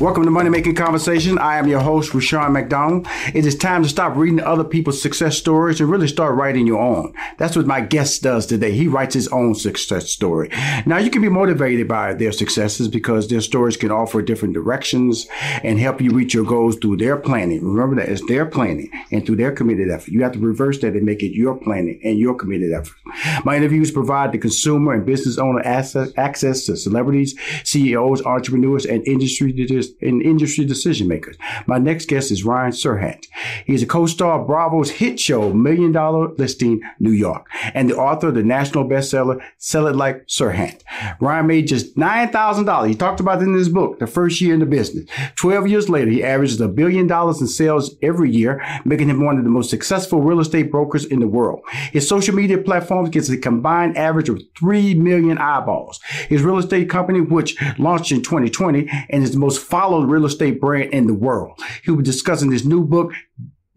Welcome to Money Making Conversation. I am your host, Rushion McDonald. It is time to stop reading other people's success stories and really start writing your own. That's what my guest does today. He writes his own success story. Now, you can be motivated by their successes because their stories can offer different directions and help you reach your goals through their planning. Remember that it's their planning and through their committed effort. You have to reverse that and make it your planning and your committed effort. My interviews provide the consumer and business owner access, access to celebrities, CEOs, entrepreneurs, and industry and industry decision makers. My next guest is Ryan Serhant. He is a co-star of Bravo's hit show Million Dollar Listing New York and the author of the national bestseller Sell It Like Serhant. Ryan made just $9,000. He talked about it in his book, the first year in the business. 12 years later, he averages a billion dollars in sales every year, making him one of the most successful real estate brokers in the world. His social media platforms gets a combined average of 3 million eyeballs. His real estate company, which launched in 2020 and is the most followed real estate brand in the world. He'll be discussing his new book,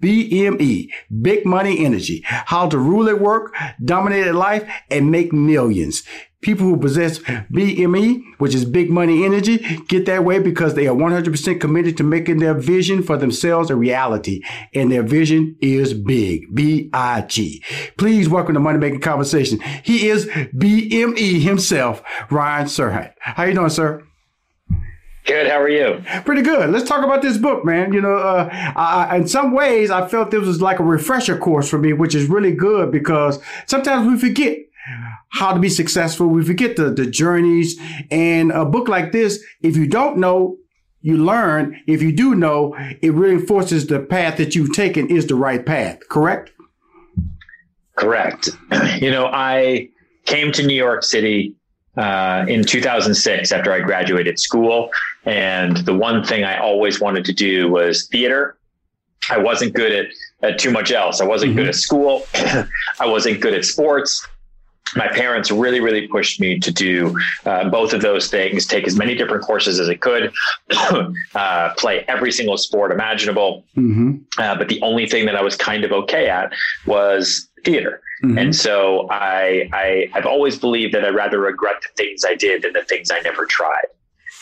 BME, Big Money Energy, how to rule at work, dominate at life, and make millions. People who possess BME, which is big money energy, get that way because they are 100% committed to making their vision for themselves a reality. And their vision is big. B-I-G. Please welcome to Money Making Conversation. He is BME himself, Ryan Serhant. How you doing, sir? Good. How are you? Pretty good. Let's talk about this book, man. You know, uh, I, in some ways, I felt this was like a refresher course for me, which is really good because sometimes we forget how to be successful. We forget the, the journeys. And a book like this, if you don't know, you learn. If you do know, it reinforces the path that you've taken is the right path. Correct? Correct. You know, I came to New York City uh, in 2006 after I graduated school. And the one thing I always wanted to do was theater. I wasn't good at, at too much else. I wasn't mm-hmm. good at school. I wasn't good at sports. My parents really, really pushed me to do uh, both of those things, take as many different courses as I could, uh, play every single sport imaginable. Mm-hmm. Uh, but the only thing that I was kind of okay at was theater. Mm-hmm. And so I, I, I've always believed that I'd rather regret the things I did than the things I never tried.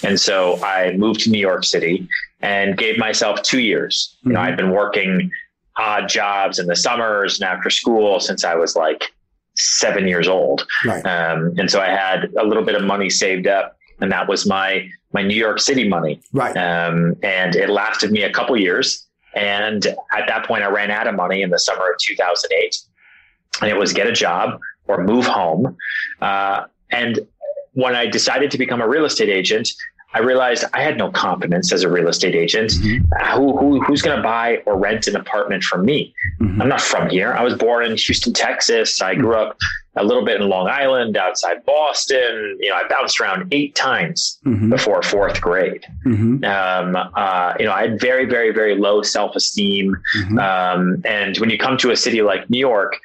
And so I moved to New York City and gave myself two years. Mm-hmm. You know, mm-hmm. I'd been working odd jobs in the summers and after school since I was like seven years old. Right. Um, and so I had a little bit of money saved up and that was my, my New York City money. Right. Um, and it lasted me a couple years. And at that point, I ran out of money in the summer of 2008 and it was get a job or move home. Uh, and when I decided to become a real estate agent, I realized I had no confidence as a real estate agent. Mm-hmm. Who, who, who's going to buy or rent an apartment from me? Mm-hmm. I'm not from here. I was born in Houston, Texas. I grew up a little bit in Long Island, outside Boston. You know, I bounced around eight times mm-hmm. before fourth grade. Mm-hmm. Um, uh, you know, I had very, very, very low self esteem. Mm-hmm. Um, and when you come to a city like New York,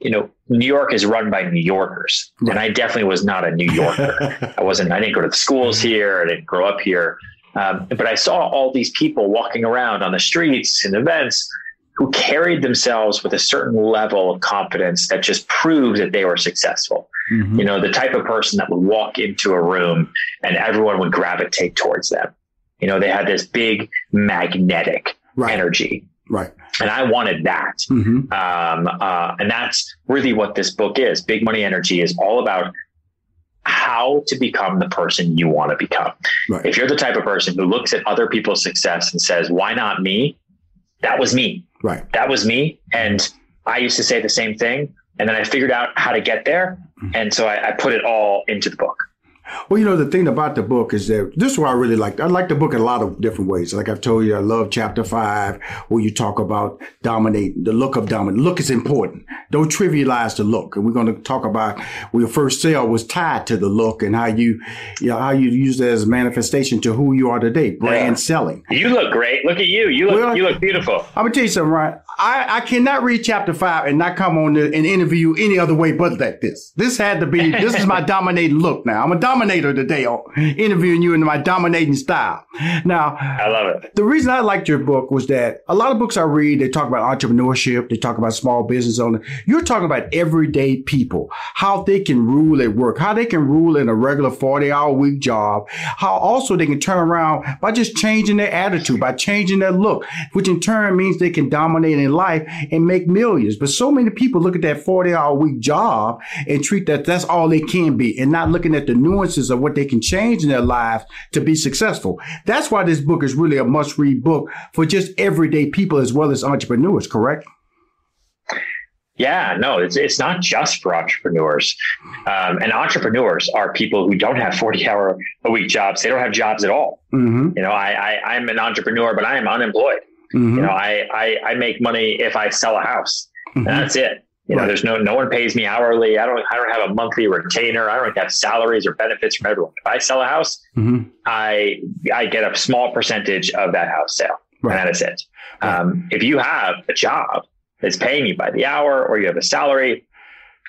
you know, New York is run by New Yorkers, right. and I definitely was not a New Yorker. I wasn't. I didn't go to the schools here. I didn't grow up here. Um, but I saw all these people walking around on the streets and events who carried themselves with a certain level of confidence that just proved that they were successful. Mm-hmm. You know, the type of person that would walk into a room and everyone would gravitate towards them. You know, they had this big magnetic right. energy. Right. And I wanted that. Mm-hmm. Um, uh, and that's really what this book is. Big Money Energy is all about how to become the person you want to become. Right. If you're the type of person who looks at other people's success and says, why not me? That was me. Right. That was me. And I used to say the same thing. And then I figured out how to get there. Mm-hmm. And so I, I put it all into the book. Well, you know, the thing about the book is that this is what I really like. I like the book in a lot of different ways. Like I've told you, I love chapter five where you talk about dominate, the look of dominate. Look is important. Don't trivialize the look. And we're going to talk about where your first sale was tied to the look and how you, you know, how you use it as a manifestation to who you are today, brand yeah. selling. You look great. Look at you. You look, well, you look beautiful. I'm going to tell you something, Ryan. I, I cannot read chapter five and not come on the, and interview any other way but like this. This had to be, this is my dominating look now. I'm a dominator today, interviewing you in my dominating style. Now, I love it. The reason I liked your book was that a lot of books I read, they talk about entrepreneurship, they talk about small business owner. You're talking about everyday people, how they can rule at work, how they can rule in a regular 40 hour week job, how also they can turn around by just changing their attitude, by changing their look, which in turn means they can dominate in life and make millions. But so many people look at that 40 hour week job and treat that that's all they can be and not looking at the nuances of what they can change in their lives to be successful. That's why this book is really a must read book for just everyday people as well as entrepreneurs, correct? Yeah, no, it's it's not just for entrepreneurs, um, and entrepreneurs are people who don't have forty hour a week jobs. They don't have jobs at all. Mm-hmm. You know, I, I am an entrepreneur, but I am unemployed. Mm-hmm. You know, I, I, I make money if I sell a house. Mm-hmm. that's it. You know, right. there's no no one pays me hourly. I don't I don't have a monthly retainer. I don't have salaries or benefits from everyone. If I sell a house, mm-hmm. I I get a small percentage of that house sale, right. and that is it. Right. Um, if you have a job that's paying you by the hour, or you have a salary,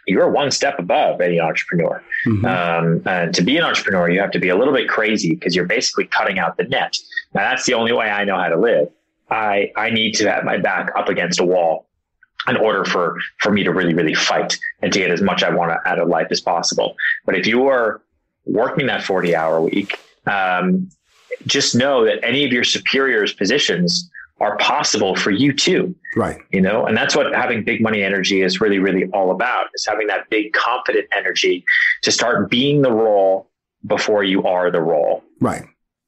you're one step above any entrepreneur. Mm-hmm. Um, and to be an entrepreneur, you have to be a little bit crazy because you're basically cutting out the net. Now, that's the only way I know how to live. I, I need to have my back up against a wall in order for, for me to really, really fight and to get as much I want out of life as possible. But if you are working that 40 hour week, um, just know that any of your superiors positions are possible for you too. Right. You know, and that's what having big money energy is really, really all about is having that big confident energy to start being the role before you are the role. Right.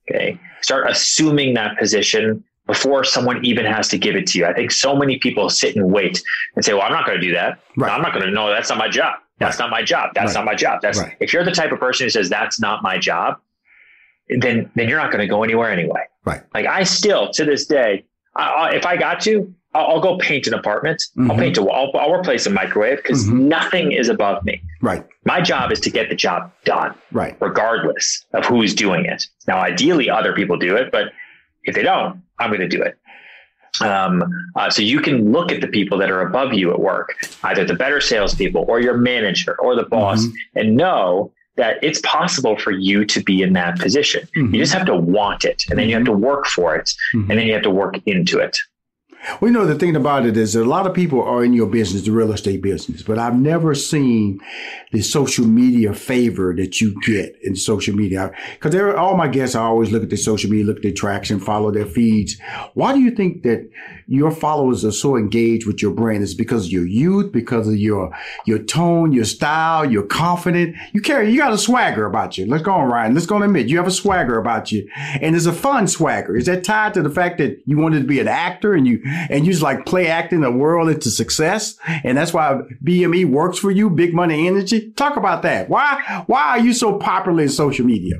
Okay. Start assuming that position before someone even has to give it to you. I think so many people sit and wait and say, well, I'm not going to do that. Right. I'm not going to know that's not my job. That's right. not my job. That's right. not my job. That's right. if you're the type of person who says that's not my job, then, then you're not going to go anywhere anyway. Right. Like I still to this day, I, if I got to, I'll, I'll go paint an apartment. Mm-hmm. I'll paint a wall. I'll, I'll replace a microwave because mm-hmm. nothing is above me. Right. My job is to get the job done. Right. Regardless of who's doing it. Now, ideally, other people do it, but if they don't, I'm going to do it. Um, uh, so you can look at the people that are above you at work, either the better salespeople or your manager or the boss, mm-hmm. and know that it's possible for you to be in that position. Mm-hmm. You just have to want it, and then you have to work for it, mm-hmm. and then you have to work into it. You know, the thing about it is that a lot of people are in your business, the real estate business, but I've never seen the social media favor that you get in social media. Because all my guests, I always look at their social media, look at their traction, follow their feeds. Why do you think that your followers are so engaged with your brand? Is because of your youth, because of your your tone, your style, you're confident. You carry, you got a swagger about you. Let's go on, Ryan. Let's go and admit you have a swagger about you, and it's a fun swagger. Is that tied to the fact that you wanted to be an actor and you and you just like play acting the world into success. And that's why BME works for you, big money energy. Talk about that. Why, why are you so popular in social media?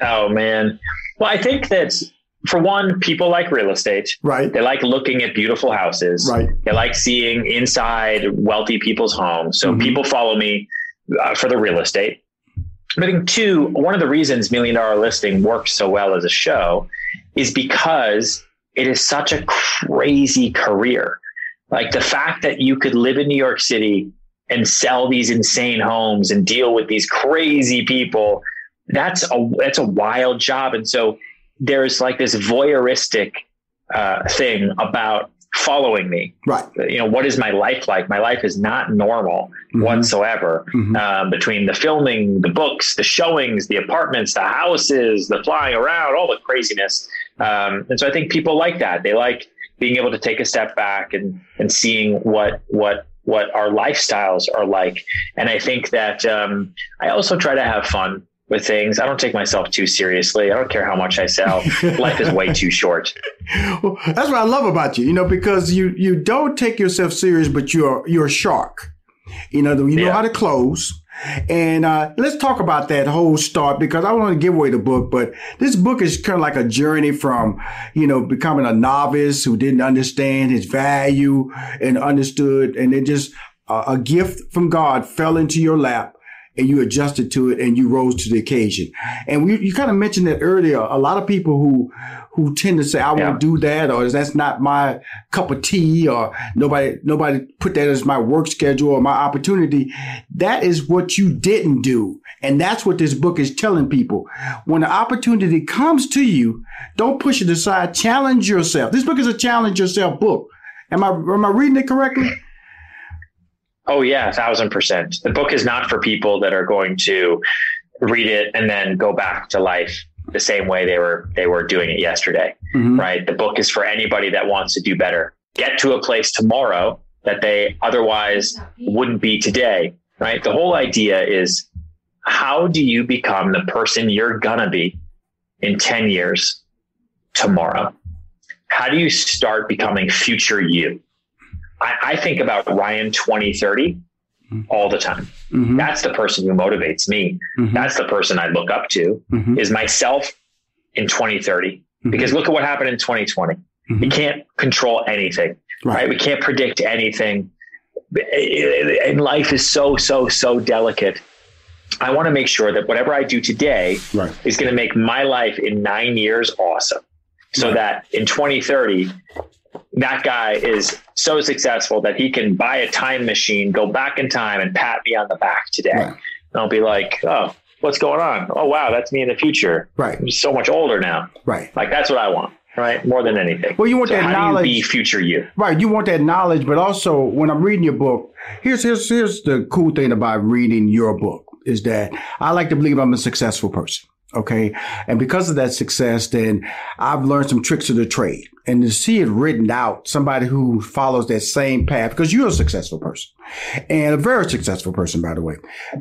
Oh man. Well, I think that for one, people like real estate. Right. They like looking at beautiful houses. Right. They like seeing inside wealthy people's homes. So mm-hmm. people follow me uh, for the real estate. But I think two, one of the reasons Million Dollar Listing works so well as a show is because it is such a crazy career. Like the fact that you could live in New York City and sell these insane homes and deal with these crazy people, that's a that's a wild job. And so there's like this voyeuristic uh, thing about following me. Right. You know, what is my life like? My life is not normal mm-hmm. whatsoever. Mm-hmm. Um, between the filming, the books, the showings, the apartments, the houses, the flying around, all the craziness. Um, and so I think people like that. They like being able to take a step back and, and seeing what, what, what our lifestyles are like. And I think that, um, I also try to have fun with things. I don't take myself too seriously. I don't care how much I sell. Life is way too short. Well, that's what I love about you, you know, because you, you don't take yourself serious, but you're, you're a shark. You know, you know yeah. how to close. And uh, let's talk about that whole start because I want to give away the book, but this book is kind of like a journey from, you know, becoming a novice who didn't understand his value and understood, and then just uh, a gift from God fell into your lap and you adjusted to it and you rose to the occasion. And we, you kind of mentioned that earlier. A lot of people who who tend to say, "I yeah. won't do that," or "That's not my cup of tea," or "Nobody nobody put that as my work schedule or my opportunity." That is what you didn't do, and that's what this book is telling people. When the opportunity comes to you, don't push it aside. Challenge yourself. This book is a challenge yourself book. Am I am I reading it correctly? Oh yeah, a thousand percent. The book is not for people that are going to read it and then go back to life the same way they were they were doing it yesterday. Mm-hmm. Right. The book is for anybody that wants to do better. Get to a place tomorrow that they otherwise wouldn't be today. Right. The whole idea is how do you become the person you're gonna be in 10 years tomorrow? How do you start becoming future you? I, I think about Ryan 2030 mm-hmm. all the time. Mm-hmm. That's the person who motivates me. Mm-hmm. That's the person I look up to mm-hmm. is myself in 2030. Mm-hmm. Because look at what happened in 2020. Mm-hmm. We can't control anything, right. right? We can't predict anything. And life is so, so, so delicate. I want to make sure that whatever I do today right. is going to make my life in nine years awesome. So right. that in 2030, that guy is so successful that he can buy a time machine, go back in time, and pat me on the back today. Right. And I'll be like, oh, what's going on? Oh, wow, that's me in the future. Right. I'm so much older now. Right. Like that's what I want. Right. More than anything. Well, you want so that knowledge. be future you. Right. You want that knowledge, but also when I'm reading your book, here's here's here's the cool thing about reading your book is that I like to believe I'm a successful person. Okay. And because of that success, then I've learned some tricks of the trade and to see it written out, somebody who follows that same path, because you're a successful person and a very successful person, by the way,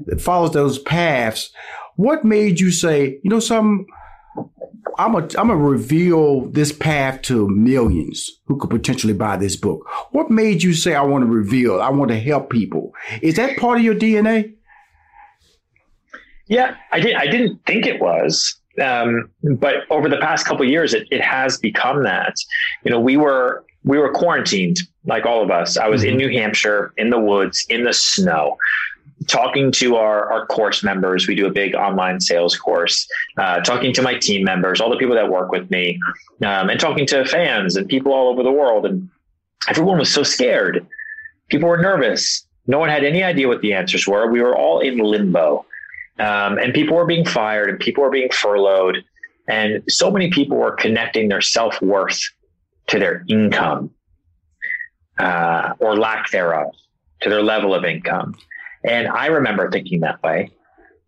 that follows those paths. What made you say, you know, some, I'm a, I'm gonna reveal this path to millions who could potentially buy this book. What made you say, I want to reveal, I want to help people? Is that part of your DNA? Yeah, I did. I didn't think it was, um, but over the past couple years, it, it has become that. You know, we were we were quarantined like all of us. I was mm-hmm. in New Hampshire, in the woods, in the snow, talking to our, our course members. We do a big online sales course, uh, talking to my team members, all the people that work with me, um, and talking to fans and people all over the world. And everyone was so scared. People were nervous. No one had any idea what the answers were. We were all in limbo. Um, and people were being fired and people were being furloughed. And so many people were connecting their self worth to their income uh, or lack thereof, to their level of income. And I remember thinking that way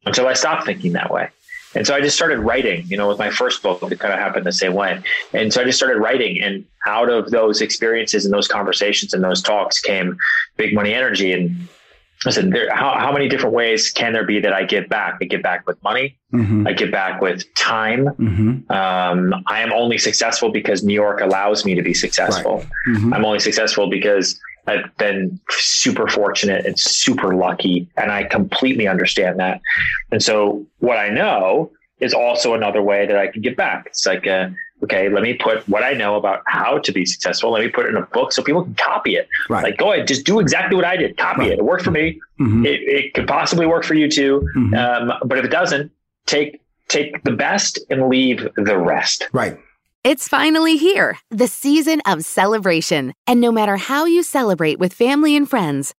until I stopped thinking that way. And so I just started writing, you know, with my first book, it kind of happened the same way. And so I just started writing. And out of those experiences and those conversations and those talks came big money energy. And I said, there, how, how many different ways can there be that I give back? I give back with money. Mm-hmm. I give back with time. Mm-hmm. Um, I am only successful because New York allows me to be successful. Right. Mm-hmm. I'm only successful because I've been super fortunate and super lucky, and I completely understand that. And so, what I know is also another way that I can give back. It's like, uh, okay, let me put what I know about how to be successful. Let me put it in a book so people can copy it. Right. Like, go ahead, just do exactly what I did. Copy right. it. It worked for me. Mm-hmm. It, it, could possibly work for you too. Mm-hmm. Um, but if it doesn't, take take the best and leave the rest. Right. It's finally here, the season of celebration. And no matter how you celebrate with family and friends,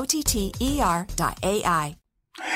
O-T-T-E-R dot A-I.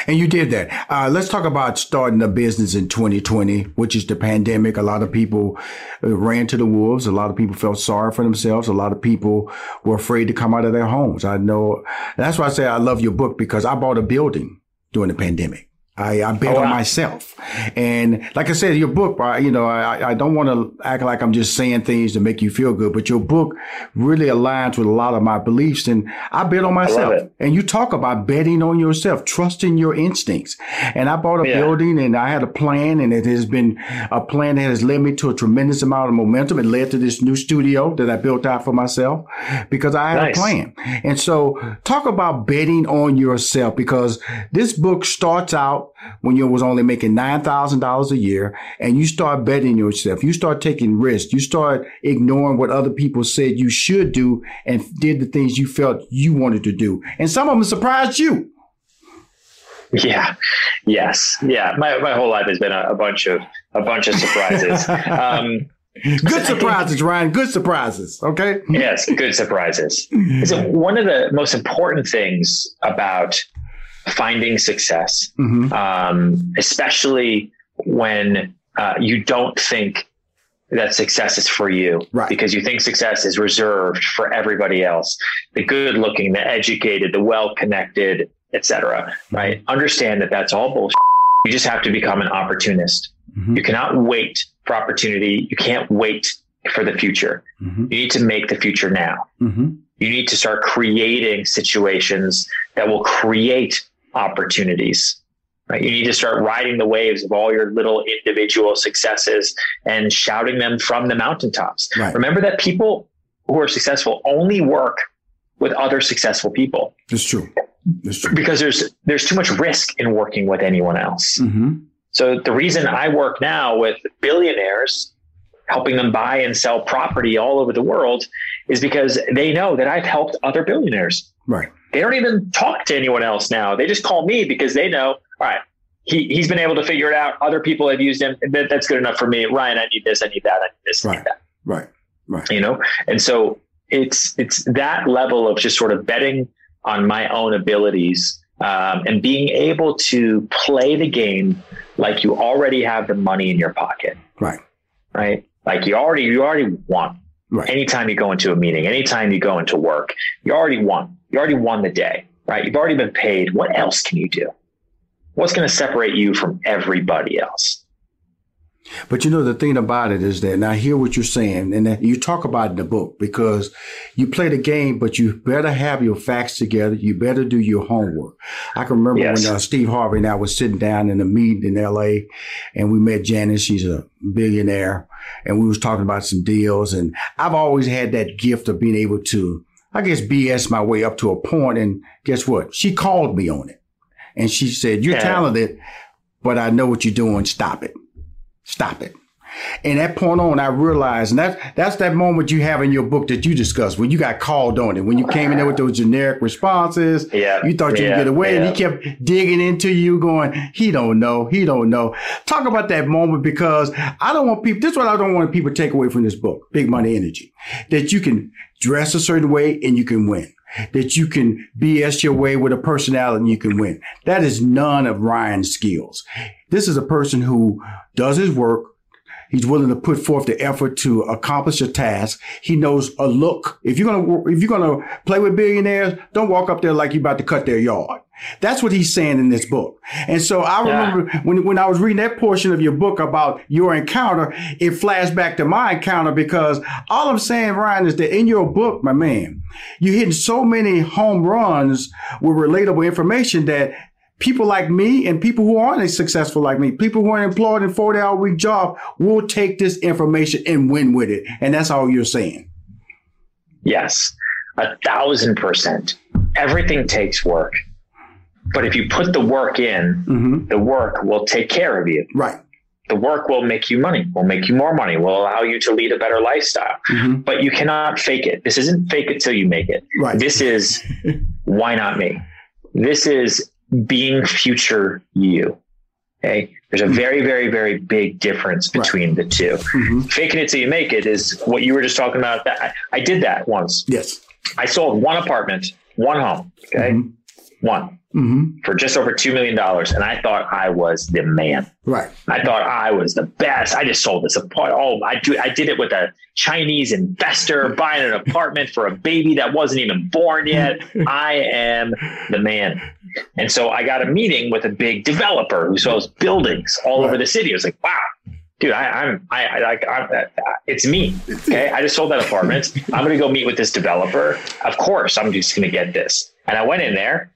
And you did that. Uh, let's talk about starting a business in 2020, which is the pandemic. A lot of people uh, ran to the wolves. A lot of people felt sorry for themselves. A lot of people were afraid to come out of their homes. I know that's why I say I love your book because I bought a building during the pandemic. I, I bet oh, on myself. And like I said, your book, you know, I, I don't want to act like I'm just saying things to make you feel good, but your book really aligns with a lot of my beliefs. And I bet on myself. And you talk about betting on yourself, trusting your instincts. And I bought a yeah. building and I had a plan and it has been a plan that has led me to a tremendous amount of momentum. It led to this new studio that I built out for myself because I had nice. a plan. And so talk about betting on yourself because this book starts out when you was only making $9,000 a year and you start betting yourself, you start taking risks, you start ignoring what other people said you should do and did the things you felt you wanted to do. And some of them surprised you. Yeah. Yes. Yeah. My, my whole life has been a, a bunch of, a bunch of surprises. um, Good surprises, Ryan. Good surprises. Okay. yes, good surprises. So one of the most important things about finding success, mm-hmm. um, especially when uh, you don't think that success is for you right. because you think success is reserved for everybody else the good looking the educated the well connected etc mm-hmm. right understand that that's all bullshit you just have to become an opportunist mm-hmm. you cannot wait for opportunity you can't wait for the future mm-hmm. you need to make the future now mm-hmm. you need to start creating situations that will create opportunities. Right? You need to start riding the waves of all your little individual successes and shouting them from the mountaintops. Right. Remember that people who are successful only work with other successful people. It's true. It's true. Because there's there's too much risk in working with anyone else. Mm-hmm. So the reason I work now with billionaires, helping them buy and sell property all over the world, is because they know that I've helped other billionaires. Right. They don't even talk to anyone else now. They just call me because they know, all right, he, he's been able to figure it out. Other people have used him. That, that's good enough for me. Ryan, I need this. I need that. I need this. I Right. need that. Right. Right. You know? And so it's, it's that level of just sort of betting on my own abilities um, and being able to play the game like you already have the money in your pocket, Right. right? Like you already, you already won. Right. Anytime you go into a meeting, anytime you go into work, you already won. You already won the day, right? You've already been paid. What else can you do? What's going to separate you from everybody else? But you know, the thing about it is that, and I hear what you're saying, and that you talk about it in the book because you play the game, but you better have your facts together. You better do your homework. I can remember Yes. when uh, Steve Harvey and I was sitting down in a meeting in LA and we met Janice. She's a billionaire and we was talking about some deals. And I've always had that gift of being able to, I guess, BS my way up to a. And guess what? She called me on it and she said, you're Yeah. talented, but I know what you're doing. Stop it. Stop it. And that point on, I realized, and that's that's that moment you have in your book that you discussed when you got called on it, when you came in there with those generic responses. Yeah, You thought you yeah, could get away, and he kept digging into you, going, "He don't know, he don't know." Talk about that moment because I don't want people. This is what I don't want people to take away from this book, Big Money Energy, that you can dress a certain way and you can win. That you can BS your way with a personality and you can win. That is none of Ryan's skills. This is a person who does his work, He's willing to put forth the effort to accomplish a task. He knows a look. If you're gonna if you're gonna play with billionaires, don't walk up there like you're about to cut their yard. That's what he's saying in this book. And so I Yeah. remember when when I was reading that portion of your book about your encounter, it flashed back to my encounter because all I'm saying, Ryan, is that in your book, my man, you're hitting so many home runs with relatable information that people like me and people who aren't as successful like me, people who are employed in 40 hour week job will take this information and win with it. And that's all you're saying. Yes, a thousand percent. Everything takes work. But if you put the work in, Mm-hmm. the work will take care of you. Right. The work will make you money, will make you more money, will allow you to lead a better lifestyle. Mm-hmm. But you cannot fake it. This isn't fake it till you make it. Right. This is why not me? This is being future you. Okay. There's a very, very, very big difference Right. between the 2 Mm-hmm. Faking it till you make it is what you were just talking about. That I, I did that once. Yes. I sold one apartment, one home. Okay. Mhm. One Mm-hmm. for just over $2 million. And I thought I was the man. Right. I thought I was the best. I just sold this apartment. Oh, I do. I did it with a Chinese investor buying an apartment for a baby that wasn't even born yet. I am the man. And so I got a meeting with a big developer who sells buildings all over the city. I was like, wow, dude, I, I'm, I, I like, I'm, it's me. Okay. I just sold that apartment. I'm going to go meet with this developer. Of course, I'm just going to get this. And I went in there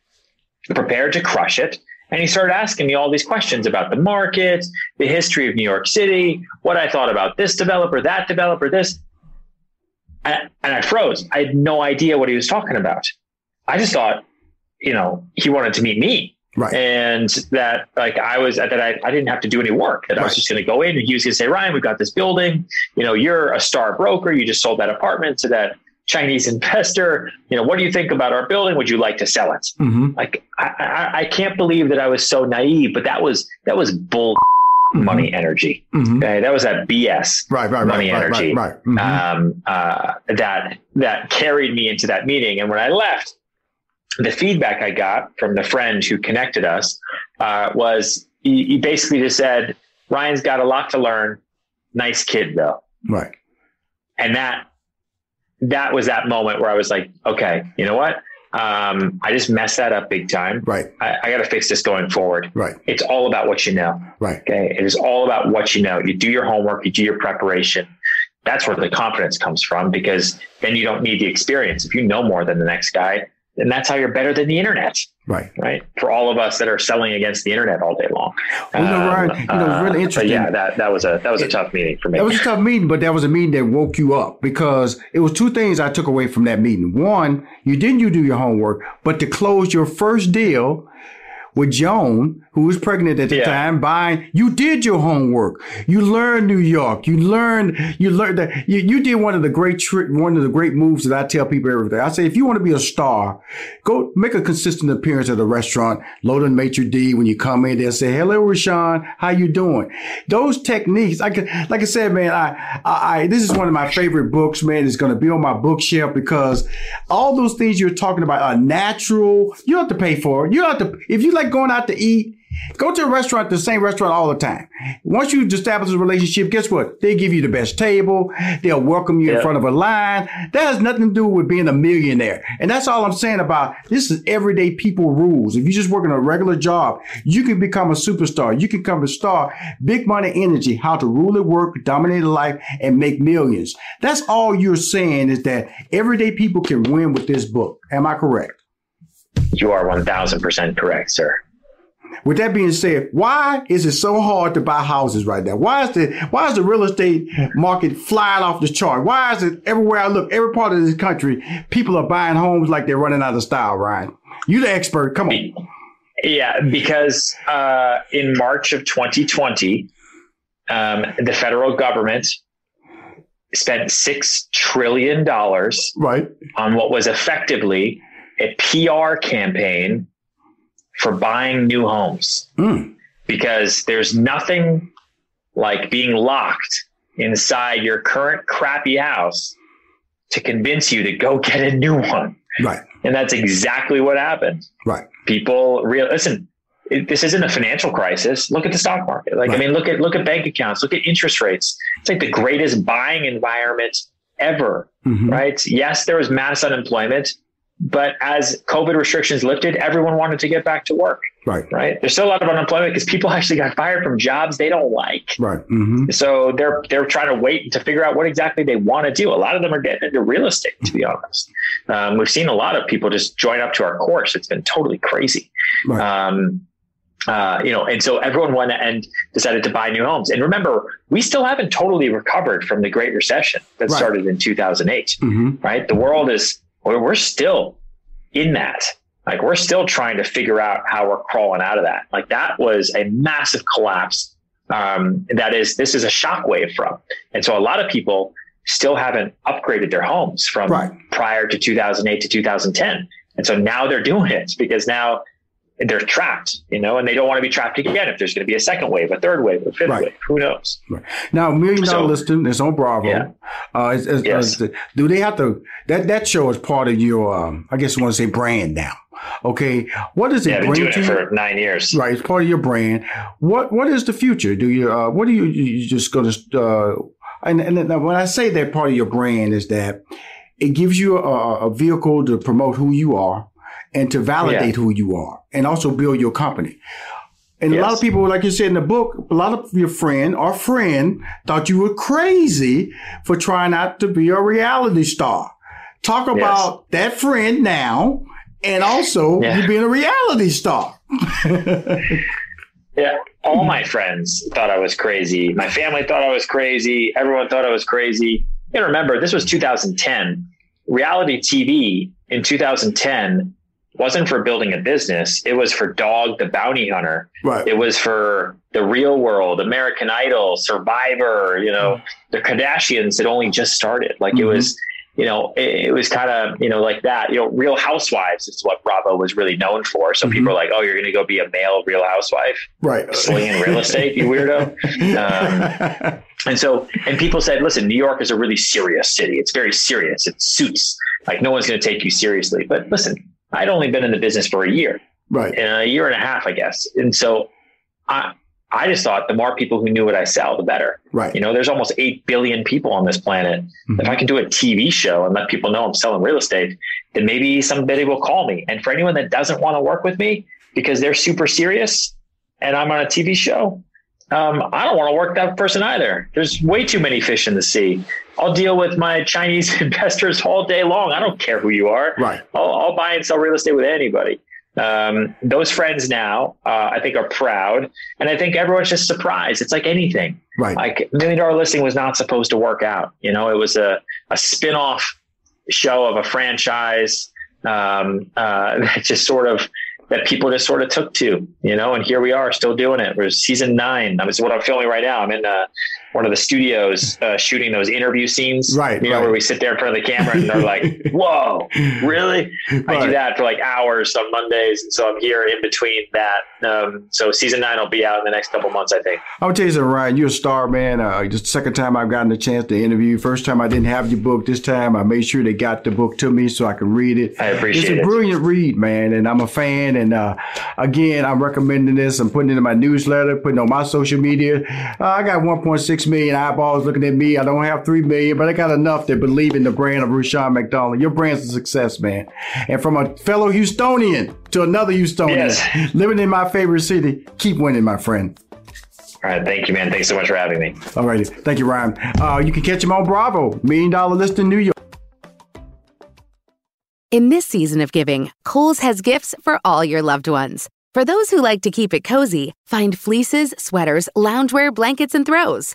prepared to crush it. And he started asking me all these questions about the market, the history of New York City, what I thought about this developer, that developer, this. And, and I froze. I had no idea what he was talking about. I just thought, you know, he wanted to meet me Right. and that like I was that I, I didn't have to do any work that I was just going to go in and he was going to say Ryan we've got this building you know you're a star broker you just sold that apartment to that Chinese investor you know what do you think about our building would you like to sell it Mm-hmm. like I, I, I can't believe that I was so naive but that was that was bull money energy Mm-hmm. okay that was that BS Right. Right. money right, energy Right. Right. Mhm. um, uh, that that carried me into that meeting. And when I left, the feedback I got from the friend who connected us uh, was he, he basically just said, "Ryan's got a lot to learn. Nice kid, though." right. And that that was that moment where I was like, "Okay, you know what? Um, I just messed that up big time. Right. I, I got to fix this going forward. Right. It's all about what you know." Right. Okay. It is all about what you know. You do your homework, you do your preparation. That's where the confidence comes from because then you don't need the experience. If you know more than the next guy, then that's how you're better than the internet, Right. right? For all of us that are selling against the internet all day long. Well, you know, um, Ryan, you know, really uh, but interesting. yeah, that, that was a that was a tough meeting for me. That was a tough meeting, but that was a meeting that woke you up because it was two things I took away from that meeting. One, you didn't you do your homework, but to close your first deal with Joan, who was pregnant at the Yeah. time, buying. You did your homework. You learned New York. You learned. You learned that you, you did one of the great tri- one of the great moves that I tell people every day. I say if you want to be a star, go make a consistent appearance at a restaurant. Load maitre d when you come in, they'll say hello, Rushion. How you doing? Those techniques, I like I said, man. I, I, I this is one of my favorite books, man. It's going to be on my bookshelf because all those things you're talking about are natural. You don't have to pay for it. You don't have to. If you like going out to eat, go to a restaurant, the same restaurant all the time. Once you establish a relationship, guess what? They give you the best table. They'll welcome you in front of a line. That has nothing to do with being a millionaire. And that's all I'm saying about this is everyday people rules. If you just work in a regular job, you can become a superstar. You can become a star. Big money energy, how to rule at work, dominate life, and make millions. That's all you're saying is that everyday people can win with this book. Am I correct? You are 1000% correct, sir. With that being said, why is it so hard to buy houses right now? Why is the why is the real estate market flying off the chart? Why is it everywhere I look, every part of this country, people are buying homes like they're running out of style, Ryan? You the expert. Come on. Yeah, because uh, in March of 2020, um, the federal government spent $6 trillion Right. on what was effectively a PR campaign for buying new homes. Mm. Because there's nothing like being locked inside your current crappy house to convince you to go get a new one. Right. And that's exactly what happened. Right. People real listen. It, this isn't a financial crisis. Look at the stock market. Like, I mean, look at look at bank accounts. Look at interest rates. It's like the greatest buying environment ever, Mhm. right? Yes, there was mass unemployment, but as COVID restrictions lifted, everyone wanted to get back to work, Right. right? There's still a lot of unemployment because people actually got fired from jobs they don't like. Right. hmm So they're they're trying to wait to figure out what exactly they want to do. A lot of them are getting into real estate, to be honest. Um, we've seen a lot of people just join up to our course. It's been totally crazy. Right. Um, uh, you know, and so everyone went and decided to buy new homes. And remember, we still haven't totally recovered from the Great Recession that Right. started in 2008. hmm Right? The world is we're, we're still in that. Like we're still trying to figure out how we're crawling out of that. Like that was a massive collapse. Um, that is, this is a shockwave from. And so a lot of people still haven't upgraded their homes from Right. prior to 2008 to 2010. And so now they're doing it because now they're trapped, you know, and they don't want to be trapped again if there's going to be a second wave, a third wave, a fifth Right. wave. Who knows? Right. Now, Million Dollar So- Listing is on Bravo. Yeah. Uh, is, is, Yes. is- do they have to, that, that show is part of your, um, I guess you want to say brand now. Okay. What does it Yeah, bring doing to it you? for nine years. Right, it's part of your brand. What What is the future? Do you uh, What do you you just going to? Uh, and and when I say that part of your brand is that it gives you a, a vehicle to promote who you are and to validate who you are, and also build your company. And a lot of people, like you said in the book, a lot of your friend or friend thought you were crazy for trying not to be a reality star. Talk about that friend now, and also Yeah. you being a reality star. Yeah. All my friends thought I was crazy. My family thought I was crazy. Everyone thought I was crazy. And remember, this was 2010. Reality TV in 2010 wasn't for building a business. It was for Dog the Bounty Hunter. Right. It was for the real world, American Idol, Survivor, you know, the Kardashians had only just started. Like it Mhm. was, you know, it, it was kind of, you know, like that. You know, Real Housewives is what Bravo was really known for. So Mhm. people are like, oh, you're going to go be a male Real Housewife Right. slinging real estate, you weirdo. Um, and so, and people said, listen, New York is a really serious city. It's very serious. It suits like no one's going to take you seriously. But listen, I'd only been in the business for a year, right. a year and a half, I guess. And so I, I just thought the more people who knew what I sell, the better. Right. You know, there's almost 8 billion people on this planet. Mhm. If I can do a TV show and let people know I'm selling real estate, then maybe somebody will call me. And for anyone that doesn't want to work with me because they're super serious and I'm on a TV show, um, I don't want to work that person either. There's way too many fish in the sea. I'll deal with my Chinese investors all day long. I don't care who you are. Right. I'll, I'll buy and sell real estate with anybody. Um, those friends now, uh, I think, are proud, and I think everyone's just surprised. It's like anything. Right. Like Million Dollar Listing was not supposed to work out. You know, it was a a spin off show of a franchise um, uh, that just sort of that people just sort of took to, you know, and here we are still doing it. We're season nine. That was what I'm filming right now. I'm in uh, one of the studios uh, shooting those interview scenes, right? You know, right. where we sit there in front of the camera and they're like, "Whoa, really?" Right. I do that for like hours on Mondays, and so I'm here in between that. Um, so season nine will be out in the next couple months, I think. I'll tell you something, Ryan. You're a star, man. Uh, just the second time I've gotten a chance to interview. First time I didn't have your book. This time I made sure they got the book to me so I could read it. I appreciate it. It's a it. brilliant read, man, and I'm a fan. And uh, again, I'm recommending this. I'm putting it in my newsletter, putting it on my social media. Uh, I got 1.6 million eyeballs looking at me. I don't have 3 million, but I got enough that believe in the brand of Rushion McDonald. Your brand's a success, man. And from a fellow Houstonian to another Houstonian, yes. living in my favorite city, keep winning, my friend. All right. Thank you, man. Thanks so much for having me. All righty. Thank you, Ryan. Uh, you can catch him on Bravo, Million Dollar Listing New York. In this season of giving, Kohl's has gifts for all your loved ones. For those who like to keep it cozy, find fleeces, sweaters, loungewear, blankets, and throws.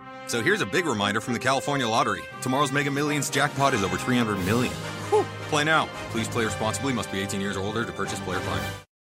So here's a big reminder from the California Lottery. Tomorrow's Mega Millions jackpot is over 300 million. Whew. Play now. Please play responsibly. Must be 18 years or older to purchase player prime.